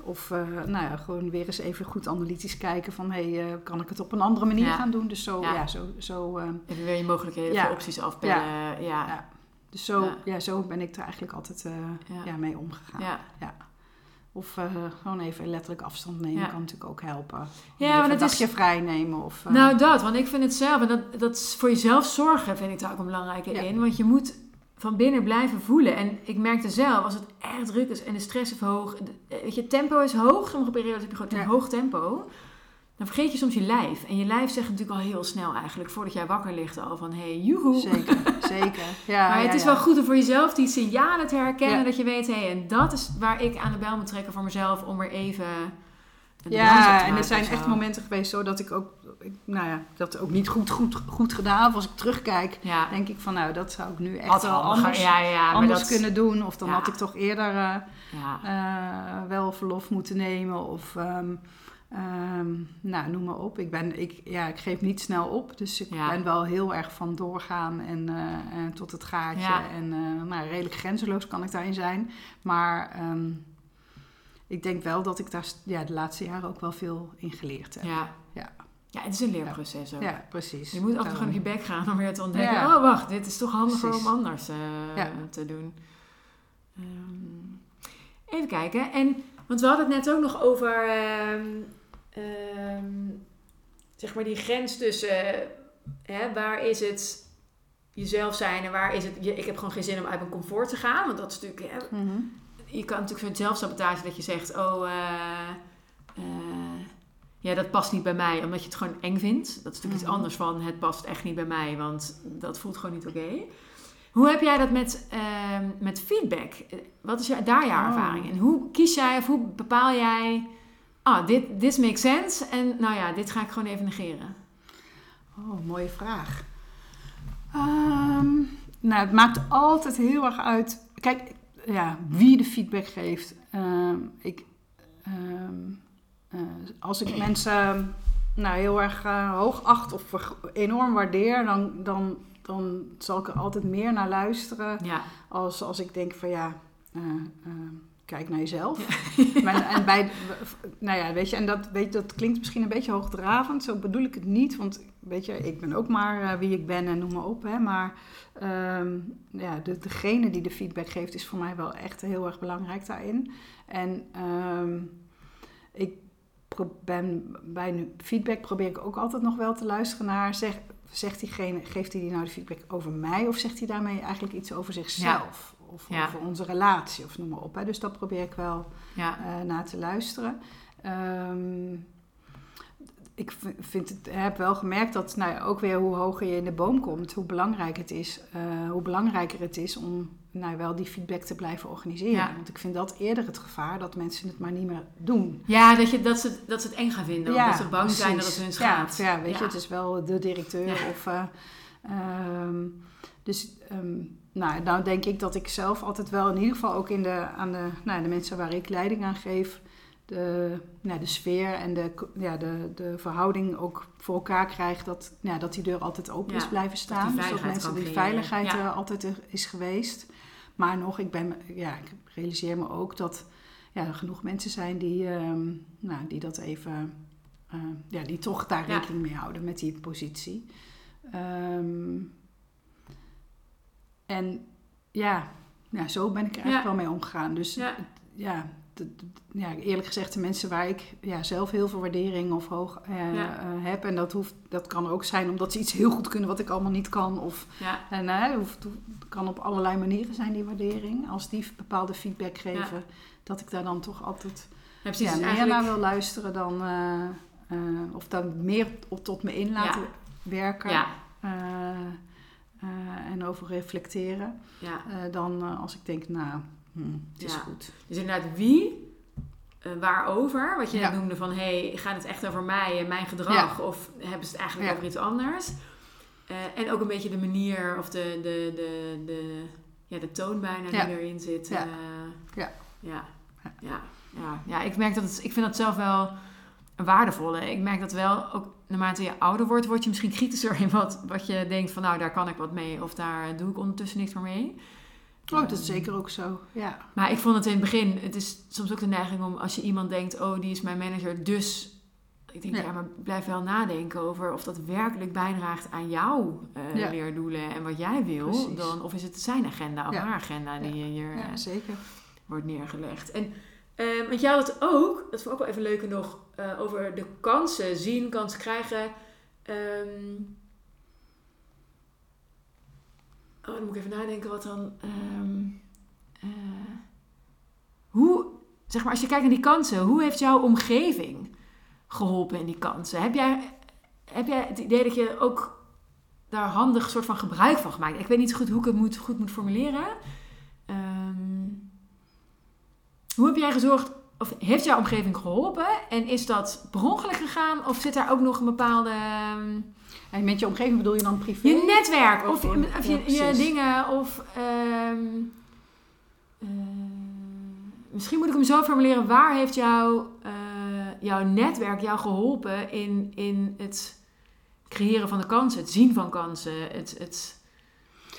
of eh, nou ja, gewoon weer eens even goed analytisch kijken van... hé, hey, eh, kan ik het op een andere manier Ja. gaan doen? Dus zo, Ja. ja. zo, zo, eh, Even weer je mogelijkheden Ja. voor opties afbellen. Ja. Dus zo, Ja. zo ben ik er eigenlijk altijd eh, Ja. mee omgegaan. Ja. Of eh, gewoon even letterlijk afstand nemen kan natuurlijk ook helpen. Ja, maar dat een is- dagje vrij nemen. Of, eh, Nou, dat, want ik vind het zelf, en dat, dat is voor jezelf zorgen vind ik daar ook een belangrijke in. Want je moet van binnen blijven voelen. En ik merkte zelf, als het echt druk is en de stress is hoog, eh, weet je, tempo is hoog. Sommige periodes heb je gewoon een Ja. hoog tempo. Dan vergeet je soms je lijf. En je lijf zegt natuurlijk al heel snel eigenlijk, voordat jij wakker ligt, al van, hey, joehoe. Zeker, *laughs* zeker. Ja, Maar het ja, is wel goed om voor jezelf die signalen te herkennen. Dat je weet, hé, hey, en dat is waar ik aan de bel moet trekken voor mezelf om er even. Ja, en er zijn echt momenten geweest zo dat ik ook, nou ja, dat ook niet goed, goed, goed gedaan. Of als ik terugkijk, Ja, denk ik van, nou, dat zou ik nu echt wat wel handiger. anders, Ja, ja, anders dat, kunnen doen. Of dan had ik toch eerder eh, Ja, eh, wel verlof moeten nemen. Of, ehm, ehm, nou, noem maar op. Ik, ben, ik, ja, ik geef niet snel op. Dus ik Ja. ben wel heel erg van doorgaan en, eh, en tot het gaatje. Ja. En nou, redelijk grenzeloos kan ik daarin zijn. Maar ehm, ik denk wel dat ik daar ja, de laatste jaren ook wel veel in geleerd heb. ja. Ja. Ja, het is een leerproces ook. Ja, precies. Je moet altijd gewoon op je bek gaan om weer te ontdekken. Ja. Oh, wacht, dit is toch handiger Precies. om anders eh, Ja. te doen. Ehm, even kijken. En, want we hadden het net ook nog over, ehm, ehm, zeg maar, die grens tussen, hè, waar is het jezelf zijn en waar is het, je, ik heb gewoon geen zin om uit mijn comfort te gaan. Want dat is natuurlijk, hè, Mhm. Je kan natuurlijk zo'n zelfsabotage dat je zegt, oh, eh, eh, ja, dat past niet bij mij, omdat je het gewoon eng vindt. Dat is natuurlijk iets Mhm. anders van, het past echt niet bij mij, want dat voelt gewoon niet oké. Hoe heb jij dat met, ehm, met feedback? Eh, Wat is daar jouw Oh. ervaring? En hoe kies jij of hoe bepaal jij, ah, dit this makes sense en nou ja, dit ga ik gewoon even negeren? Oh, mooie vraag. Ehm, nou, het maakt altijd heel erg uit. Kijk, ja, wie de feedback geeft. Ehm, ik, ehm, eh, als ik mensen nou, heel erg eh, hoog acht of enorm waardeer, dan, dan, dan zal ik er altijd meer naar luisteren. Ja, Als, als ik denk van ja, eh, eh, kijk naar jezelf. *laughs* Maar, en bij, nou ja, weet je, en dat, weet dat klinkt misschien een beetje hoogdravend. Zo bedoel ik het niet. Want weet je, ik ben ook maar eh, wie ik ben en noem maar op. Hè, maar ehm, ja, de, degene die de feedback geeft is voor mij wel echt heel erg belangrijk daarin. En ehm, ik ben bij nu feedback probeer ik ook altijd nog wel te luisteren naar. Zeg, zegt diegene, geeft hij die nou de feedback over mij of zegt hij daarmee eigenlijk iets over zichzelf? Of Ja. over onze relatie of noem maar op. Hè. Dus dat probeer ik wel ja, eh naar te luisteren. Ehm, ik vind het, heb wel gemerkt dat nou ja, ook weer hoe hoger je in de boom komt, hoe belangrijk het is, eh, hoe belangrijker het is om nou, wel die feedback te blijven organiseren. Ja. Want ik vind dat eerder het gevaar dat mensen het maar niet meer doen. ja dat, je, dat, ze, dat ze het eng gaan vinden, omdat ze bang zijn dat het hun Ja, schaadt. Ja, weet Ja. je, het is wel de directeur Ja. of... eh, ehm, dus ehm, nou, nou denk ik dat ik zelf altijd wel in ieder geval ook in de, aan de, nou, de mensen waar ik leiding aan geef... De, nou, de sfeer en de, ja, de, de verhouding ook voor elkaar krijg... dat, nou, dat die deur altijd open Ja, is blijven staan. die dus dat mensen die veiligheid Ja. eh, altijd er is geweest. Maar nog, ik, ben, ja, ik realiseer me ook dat ja, er genoeg mensen zijn die, ehm, nou, die dat even... eh, ja, die toch daar rekening mee houden met die positie. Ehm, en ja, ja, zo ben ik er eigenlijk wel mee omgegaan. Dus Ja. ja, eerlijk gezegd, de mensen waar ik ja, zelf heel veel waardering of hoog eh, Ja. eh, heb. En dat, hoeft, dat kan ook zijn omdat ze iets heel goed kunnen wat ik allemaal niet kan. Of Ja, en, eh, hoeft, het kan op allerlei manieren zijn, die waardering. Als die bepaalde feedback geven, dat ik daar dan toch altijd ja, precies. Dus meer eigenlijk- naar wil luisteren dan... eh, eh, of dan meer op, tot me in laten werken. ja, eh, en over reflecteren. Ja. eh, dan eh, als ik denk, nou, hm, het is Ja. goed. Dus inderdaad, wie, eh, waarover, wat je Ja. net noemde van, hey, gaat het echt over mij en mijn gedrag? Of hebben ze het eigenlijk Ja. over iets anders? Eh, en ook een beetje de manier of de, de, de, de, ja, de toon bijna die erin zit. Ja. eh, Ja. ja. Ja. Ja. Ja. ik merk dat het, ik vind dat zelf wel waardevolle. Ik merk dat wel, ook naarmate je ouder wordt, word je misschien kritischer in wat, wat je denkt van, nou, daar kan ik wat mee. Of daar doe ik ondertussen niks meer mee. Oh, dat is zeker ook zo. Ja. Maar ik vond het in het begin, het is soms ook de neiging om als je iemand denkt, oh die is mijn manager, dus ik denk, Ja. ja, maar blijf wel nadenken over of dat werkelijk bijdraagt aan jouw eh, Ja. leerdoelen en wat jij wil. Precies. Dan, of is het zijn agenda of Ja. haar agenda die hier eh, zeker. wordt neergelegd. En eh, want jij had ook, dat vond ik ook wel even leuker nog, eh, over de kansen zien, kansen krijgen. Ehm, oh, dan moet ik even nadenken wat dan. ehm, eh, hoe, zeg maar, als je kijkt naar die kansen, hoe heeft jouw omgeving geholpen in die kansen? Heb jij, heb jij het idee dat je ook daar handig soort van gebruik van gemaakt? Ik weet niet goed hoe ik het moet, goed moet formuleren. Ehm, hoe heb jij gezorgd, of heeft jouw omgeving geholpen? En is dat per ongeluk gegaan? Of zit daar ook nog een bepaalde... ehm, En met je omgeving bedoel je dan privé? je netwerk, of, Of- je- of je, ja, je precies. dingen, of... ehm, eh, misschien moet ik hem zo formuleren. Waar heeft jouw, eh, jouw netwerk jou geholpen in, in het creëren van de kansen? Het zien van kansen? Het... het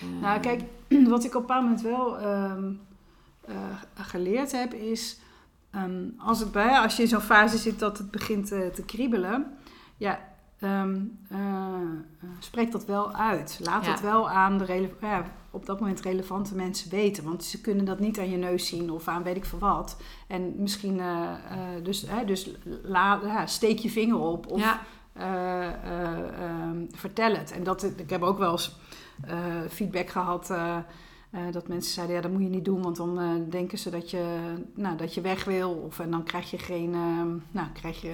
eh, Nou, kijk, *clears throat* wat ik op een bepaald moment wel ehm, geleerd heb, is ehm, als, het bij, als je in zo'n fase zit dat het begint eh, te kriebelen, ja, ehm, eh, eh, spreek dat wel uit. Laat Ja. dat wel aan de ja, op dat moment relevante mensen weten. Want ze kunnen dat niet aan je neus zien of aan weet ik veel wat. En misschien, eh, eh, dus, dus la, steek je vinger op of ja, eh, eh, ehm, vertel het. En dat, ik heb ook wel eens eh, feedback gehad eh, dat mensen zeiden, ja, dat moet je niet doen, want dan eh, denken ze dat je, nou, dat je weg wil. Of en dan krijg je geen, ehm, nou, krijg je,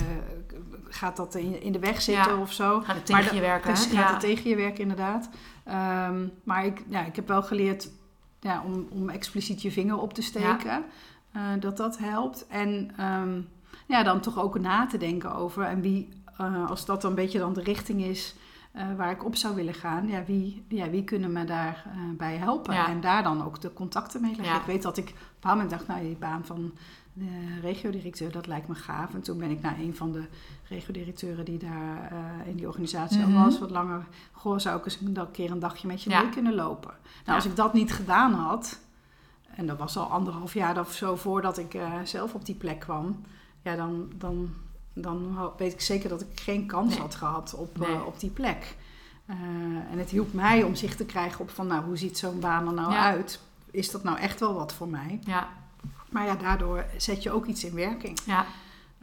gaat dat in, in de weg zitten Ja. of zo. gaat het Maar tegen je werken? Dus hè? gaat ja. het tegen je werken, inderdaad. Ehm, maar ik, ja, ik heb wel geleerd ja, om, om expliciet je vinger op te steken. eh, dat dat helpt. En ehm, ja, dan toch ook na te denken over. En wie, als dat dan een beetje dan de richting is eh, waar ik op zou willen gaan. Ja, wie, ja, wie kunnen me daarbij bij helpen? Ja. En daar dan ook de contacten mee leggen. Ja. Ik weet dat ik op een bepaald moment dacht, nou die baan van de regiodirecteur, dat lijkt me gaaf. En toen ben ik naar een van de regiodirecteuren die daar eh, in die organisatie Mhm. al was, wat langer. Goh, zou ik eens een keer een dagje met je Ja. mee kunnen lopen? Nou, Ja. als ik dat niet gedaan had, en dat was al anderhalf jaar of zo voordat ik eh, zelf op die plek kwam, ja, dan, dan, dan weet ik zeker dat ik geen kans Nee. had gehad op, eh, op die plek. Eh, en het hielp mij om zicht te krijgen op van, nou, hoe ziet zo'n baan er nou Ja. uit? Is dat nou echt wel wat voor mij? Ja, Maar ja, daardoor zet je ook iets in werking. ja,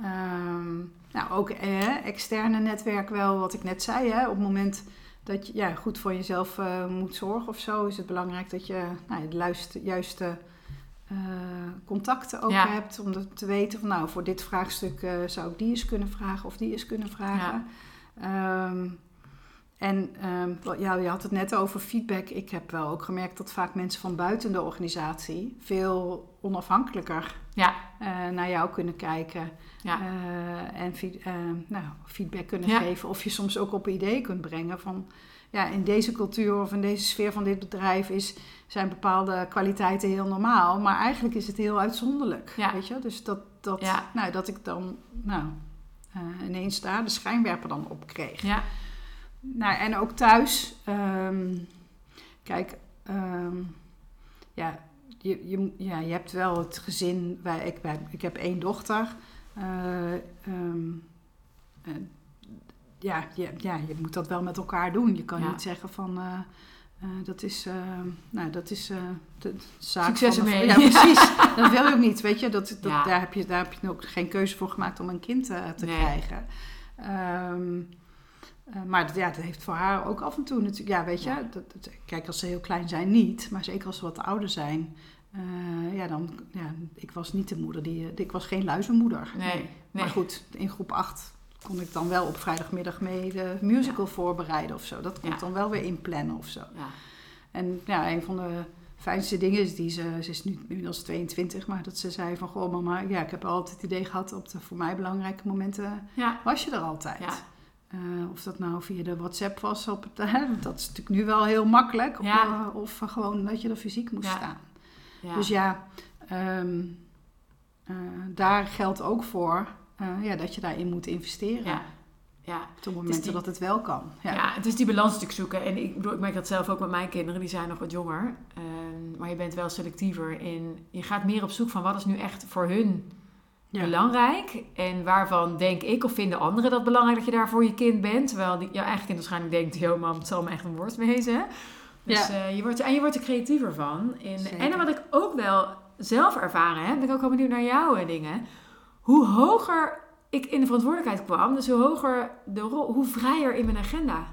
Ehm, nou, ook eh, externe netwerk wel, wat ik net zei. Hè, op het moment dat je ja, goed voor jezelf eh, moet zorgen of zo, is het belangrijk dat je nou, de juiste eh, contacten ook Ja. hebt. Om te weten van nou, voor dit vraagstuk eh, zou ik die eens kunnen vragen of die eens kunnen vragen. Ehm, en wat- ja, je had het net over feedback. Ik heb wel ook gemerkt dat vaak mensen van buiten de organisatie veel onafhankelijker ja, eh, naar jou kunnen kijken. ja. En feed- nou, feedback kunnen geven. Of je soms ook op ideeën kunt brengen van... Ja, in deze cultuur of in deze sfeer van dit bedrijf is, zijn bepaalde kwaliteiten heel normaal. Maar eigenlijk is het heel uitzonderlijk. Ja. Weet je? Dus dat, dat, Ja. nou, dat ik dan nou, eh, ineens daar de schijnwerper dan op kreeg. ja. Nou, en ook thuis. ehm, kijk, ehm, ja, je, je, ja, je hebt wel het gezin. Wij, ik, wij, ik heb één dochter. Eh, ehm, eh, ja, je, ja, je moet dat wel met elkaar doen. Je kan Ja. niet zeggen van... eh, eh, dat is, eh, nou, dat is de zaak Succes van de- ermee. Ja, *laughs* precies. dat wil je ook niet, weet je. Dat, dat, Ja. daar, heb je, daar heb je ook geen keuze voor gemaakt om een kind te Nee. krijgen. Ehm, eh, maar dat, ja, dat heeft voor haar ook af en toe natuurlijk... Ja, weet je, Ja. dat, dat- kijk, als ze heel klein zijn niet. Maar zeker als ze wat ouder zijn... ja, dan... Ja, ik was niet de moeder die... Ik was geen luizenmoeder. Nee, nee. Maar goed, in groep 8 kon ik dan wel op vrijdagmiddag mee de musical voorbereiden of zo. Dat kon ik dan wel weer inplannen of zo. Ja. En ja, een van de fijnste dingen is die ze, ze is nu inmiddels 22, maar dat ze zei van, goh mama, ja, ik heb altijd het idee gehad op de voor mij belangrijke momenten was je er altijd. Eh, of dat nou via de WhatsApp was, op het, *laughs* dat is natuurlijk nu wel heel makkelijk. Ja. Eh, of gewoon dat je er fysiek moest Ja. staan. Ja. Dus ja, ehm, eh, daar geldt ook voor eh, ja, dat je daarin moet investeren. ja. Ja. Op momenten die- dat het wel kan. Ja. Ja. het is die balans natuurlijk zoeken. En ik bedoel, ik merk dat zelf ook met mijn kinderen, die zijn nog wat jonger. Ehm, maar je bent wel selectiever in. Je gaat meer op zoek van wat is nu echt voor hun Ja. belangrijk. En waarvan denk ik of vinden anderen dat belangrijk dat je daar voor je kind bent. Terwijl die, jouw eigen kind waarschijnlijk denkt, yo mam, het zal me echt een worst wezen. Dus, Ja. eh, je wordt, en je wordt er creatiever van. In, en wat ik ook wel zelf ervaren heb, ben ik ook wel benieuwd naar jouw eh, dingen. Hoe hoger ik in de verantwoordelijkheid kwam, dus hoe hoger de rol, hoe vrijer in mijn agenda.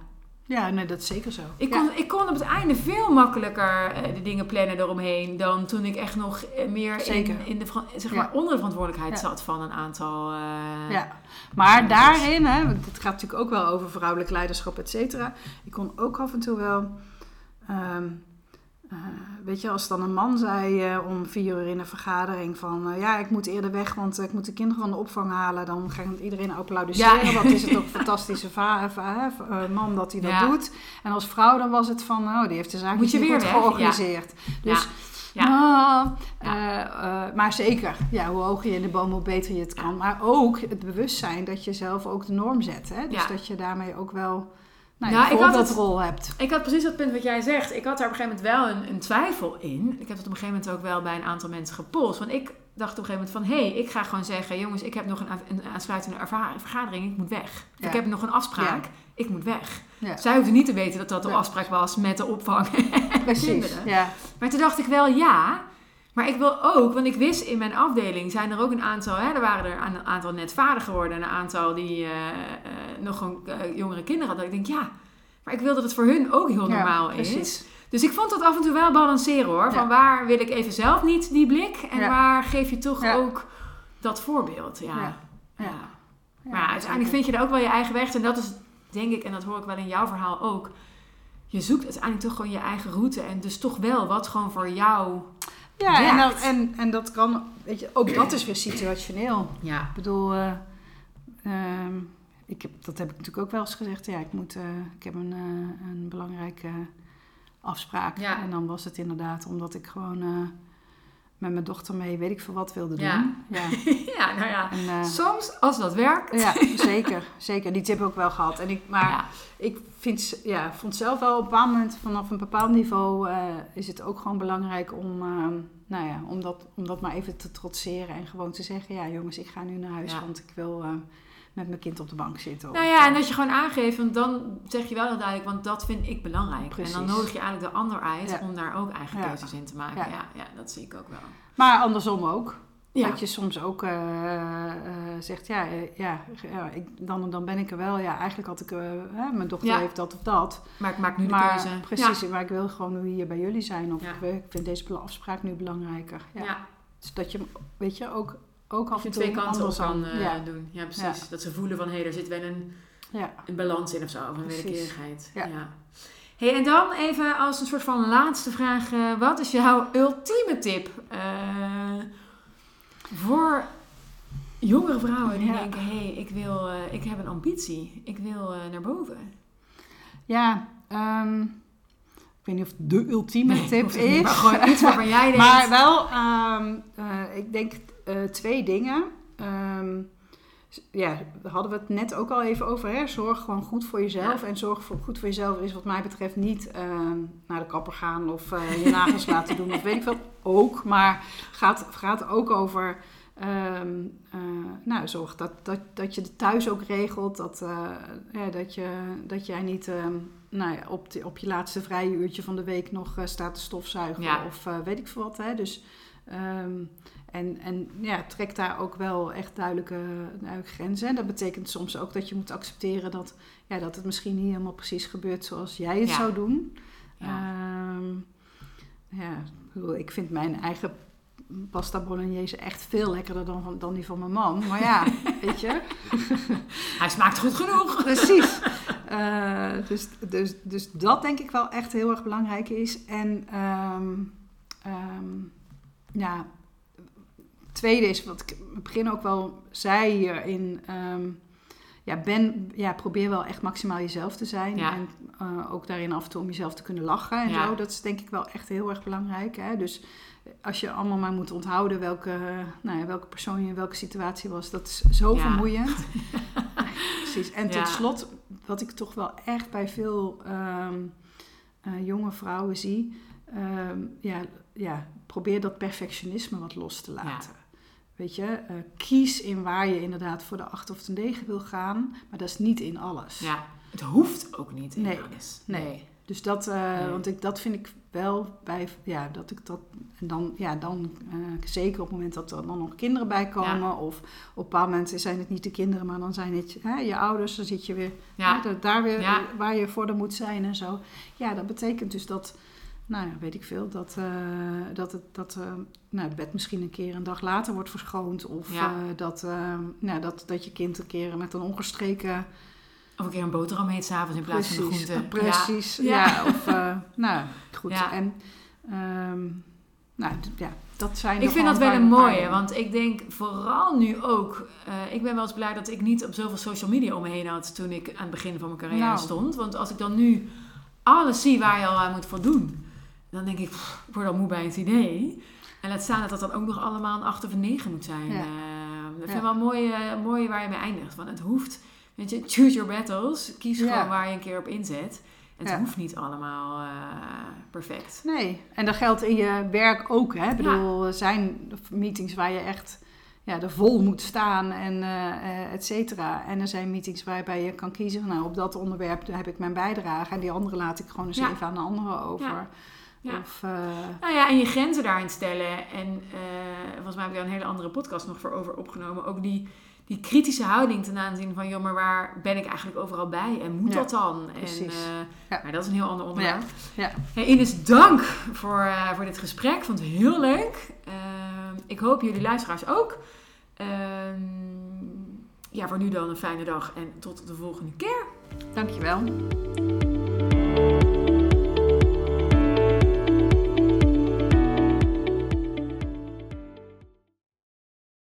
Ja, nee, dat is zeker zo. Ik Ja. kon, ik kon op het einde veel makkelijker eh, de dingen plannen eromheen dan toen ik echt nog eh, meer Zeker. in, in de, zeg Ja. maar, onder de verantwoordelijkheid Ja. zat van een aantal. eh, Ja, maar daarin, hè, want het gaat natuurlijk ook wel over vrouwelijk leiderschap, et cetera. Ik kon ook af en toe wel, ehm, eh, weet je, als dan een man zei eh, om vier uur in een vergadering van, eh, ja, ik moet eerder weg, want ik moet de kinderen van de opvang halen, dan gaat iedereen applaudisseren. Ja. Wat is het ook een fantastische man dat hij dat Ja. doet. En als vrouw dan was het van, oh, die heeft de zaak Moet je niet weer goed weg? georganiseerd. Dus Ja. Ah, maar zeker, ja, hoe hoger je in de boom, hoe beter je het kan. Maar ook het bewustzijn dat je zelf ook de norm zet. Hè? Dus Ja. dat je daarmee ook wel nou, ja, ik had het- voorbeeldrol hebt. Ik had precies dat punt wat jij zegt. Ik had daar op een gegeven moment wel een, een twijfel in. Ik heb het op een gegeven moment ook wel bij een aantal mensen gepolst. Want ik dacht op een gegeven moment van... hé, hey, ik ga gewoon zeggen... jongens, ik heb nog een, een aansluitende vergadering. Ik moet weg. Ja. Ik heb nog een afspraak. Ik moet weg. Ja. Zij hoefden niet te weten dat dat de afspraak was met de opvang. Precies, kinderen. ja. Maar toen dacht ik wel ja. Maar ik wil ook, want ik wist in mijn afdeling zijn er ook een aantal, hè, er waren er een aantal net vader geworden en een aantal die eh, eh, nog gewoon eh, jongere kinderen hadden. Ik denk ja, maar ik wil dat het voor hun ook heel Ja, normaal is. precies. Dus ik vond dat af en toe wel balanceren hoor. Van Ja. waar wil ik even zelf niet die blik en Ja. waar geef je toch Ja. ook dat voorbeeld. Ja. Ja. Ja. Ja. Maar ja, uiteindelijk vind je er ook wel je eigen weg. En dat is denk ik, en dat hoor ik wel in jouw verhaal ook. Je zoekt uiteindelijk toch gewoon je eigen route. En dus toch wel wat gewoon voor jou Ja, en, dat, en, en dat kan, weet je, ook dat is weer situationeel. Ja. Ik bedoel, eh, ehm, ik heb, dat heb ik natuurlijk ook wel eens gezegd. Ja, ik, moet, eh, ik heb een, eh, een belangrijke afspraak. Ja. En dan was het inderdaad omdat ik gewoon met mijn dochter mee weet ik veel wat wilde doen. Ja. *laughs* Ja, ja, nou ja. en, eh, Soms, als dat werkt. ja *laughs* zeker, zeker. Die tip ook wel gehad. En ik, maar Ja. ik vind, ja, vond zelf wel op een bepaald moment, vanaf een bepaald niveau, eh, is het ook gewoon belangrijk om, eh, nou ja, om, dat, om dat maar even te trotseren. En gewoon te zeggen, ja jongens, ik ga nu naar huis, want ik wil eh, met mijn kind op de bank zitten. Nou ja, en eh, dat je gewoon aangeeft, want dan zeg je wel heel duidelijk, want dat vind ik belangrijk. Precies. En dan nodig je eigenlijk de ander uit Ja. om daar ook eigen Ja. keuzes in te maken. Ja. Ja. Ja, dat zie ik ook wel. Maar andersom ook. Dat je soms ook eh, eh, zegt, ja, ja, ik, dan, dan ben ik er wel. Ja, eigenlijk had ik, hè, mijn dochter heeft dat of dat. Maar ik maak nu de maar keuze. precies, maar ik wil gewoon nu hier bij jullie zijn. Of ik, ik vind deze afspraak nu belangrijker. Ja. Dus dat je, weet je, ook, ook af en toe twee kanten op kan eh, ja. doen. Ja, precies. Ja. Dat ze voelen van, hé, er zit wel een, Ja. een balans in of zo. Of een wederkerigheid. Ja. Hey, en dan even als een soort van laatste vraag. eh, wat is jouw ultieme tip eh, voor jongere vrouwen die denken... hé, hey, ik, wil, ik heb een ambitie. Ik wil naar boven. Ja, ehm, ik weet niet of het de ultieme Nee, tip is. Maar gewoon iets waarvan jij *laughs* denkt... Maar wel, ehm, eh, ik denk eh, twee dingen. Ehm, ja, daar hadden we het net ook al even over. Hè? Zorg gewoon goed voor jezelf. En zorg voor, goed voor jezelf is wat mij betreft niet ehm, naar de kapper gaan of eh, je nagels *laughs* laten doen of weet ik veel. Ook, maar gaat, gaat ook over... ehm, eh, nou, zorg dat, dat, dat je het thuis ook regelt. Dat, ja, dat, je, dat jij niet nou ja, op, de, op je laatste vrije uurtje van de week nog staat te stofzuigen. Ja. Of weet ik veel wat. Hè? Dus, en, en ja, trek daar ook wel echt duidelijke, duidelijke grenzen. En dat betekent soms ook dat je moet accepteren dat, ja, dat het misschien niet helemaal precies gebeurt zoals jij het Ja. zou doen. Ja. Ehm, ja, ik vind mijn eigen pasta bolognese echt veel lekkerder dan, dan die van mijn man. Maar ja, *laughs* weet je. Hij smaakt goed genoeg. *laughs* Precies. Eh, dus, dus, dus dat denk ik wel echt heel erg belangrijk is. En ehm, ehm, ja, tweede is wat ik in het begin ook wel zei hierin. ehm ja, ben, ja, probeer wel echt maximaal jezelf te zijn. Ja. En eh, ook daarin af en toe om jezelf te kunnen lachen en Ja. zo. Dat is denk ik wel echt heel erg belangrijk. Hè? Dus als je allemaal maar moet onthouden welke, nou ja, welke persoon je in welke situatie was, dat is zo Ja. vermoeiend. *laughs* Precies. En tot slot, wat ik toch wel echt bij veel ehm, eh, jonge vrouwen zie, ehm, ja, ja, probeer dat perfectionisme wat los te laten. Weet je, eh, kies in waar je inderdaad voor de 8 of de 9 wil gaan, maar dat is niet in alles. Ja, het hoeft ook niet in Nee. alles. Nee. Dus dat, eh, Nee. want ik, dat vind ik wel bij, ja, dat ik dat, en dan, ja, dan eh, zeker op het moment dat er dan nog kinderen bij komen, Ja. of op een bepaald moment zijn het niet de kinderen, maar dan zijn het hè, je ouders, dan zit je weer Ja, hè, dat- daar weer Ja. waar je voor moet zijn en zo. Ja, dat betekent dus dat, nou ja, weet ik veel, dat, eh, dat, het, dat eh, nou, het bed misschien een keer een dag later wordt verschoond, of Ja. eh, dat, nou, dat, dat je kind een keer met een ongestreken of een keer een boterham eet s'avonds in plaats van de groente. precies. Ja. Ja, of eh, nou goed. Ja. En ehm, nou, ja, dat zijn. Ik vind dat wel een mooie, want ik denk vooral nu ook. ik ben wel eens blij dat ik niet op zoveel social media om me heen had toen ik aan het begin van mijn carrière Nou. stond. Want als ik dan nu alles zie waar je al aan moet voldoen, dan denk ik, pff, ik word al moe bij het idee. En laat staan dat dat dan ook nog allemaal een 8 of een 9 moet zijn. Ja. Eh, dat vind ik wel mooi, eh, mooi waar je mee eindigt. Want het hoeft, weet je, choose your battles. Kies gewoon waar je een keer op inzet. Het Ja. hoeft niet allemaal eh, perfect. Nee, en dat geldt in je werk ook. Hè? Ik bedoel, er zijn meetings waar je echt ja, er vol moet staan en eh, et cetera. En er zijn meetings waarbij je kan kiezen van nou, op dat onderwerp heb ik mijn bijdrage en die andere laat ik gewoon eens Ja. even aan de andere over. Ja. Ja. Of, eh, Nou ja, en je grenzen daarin stellen. En eh, volgens mij heb ik daar een hele andere podcast nog voor over opgenomen. Ook die, die kritische houding ten aanzien van... joh, maar waar ben ik eigenlijk overal bij? En moet Ja, dat dan? precies. En, eh, Ja. Maar dat is een heel ander onderwerp. ja. Hey, Ines, dank voor, voor dit gesprek. Ik vond het heel leuk. Ik hoop jullie luisteraars ook. Ehm, ja, voor nu dan een fijne dag en tot de volgende keer. Dankjewel.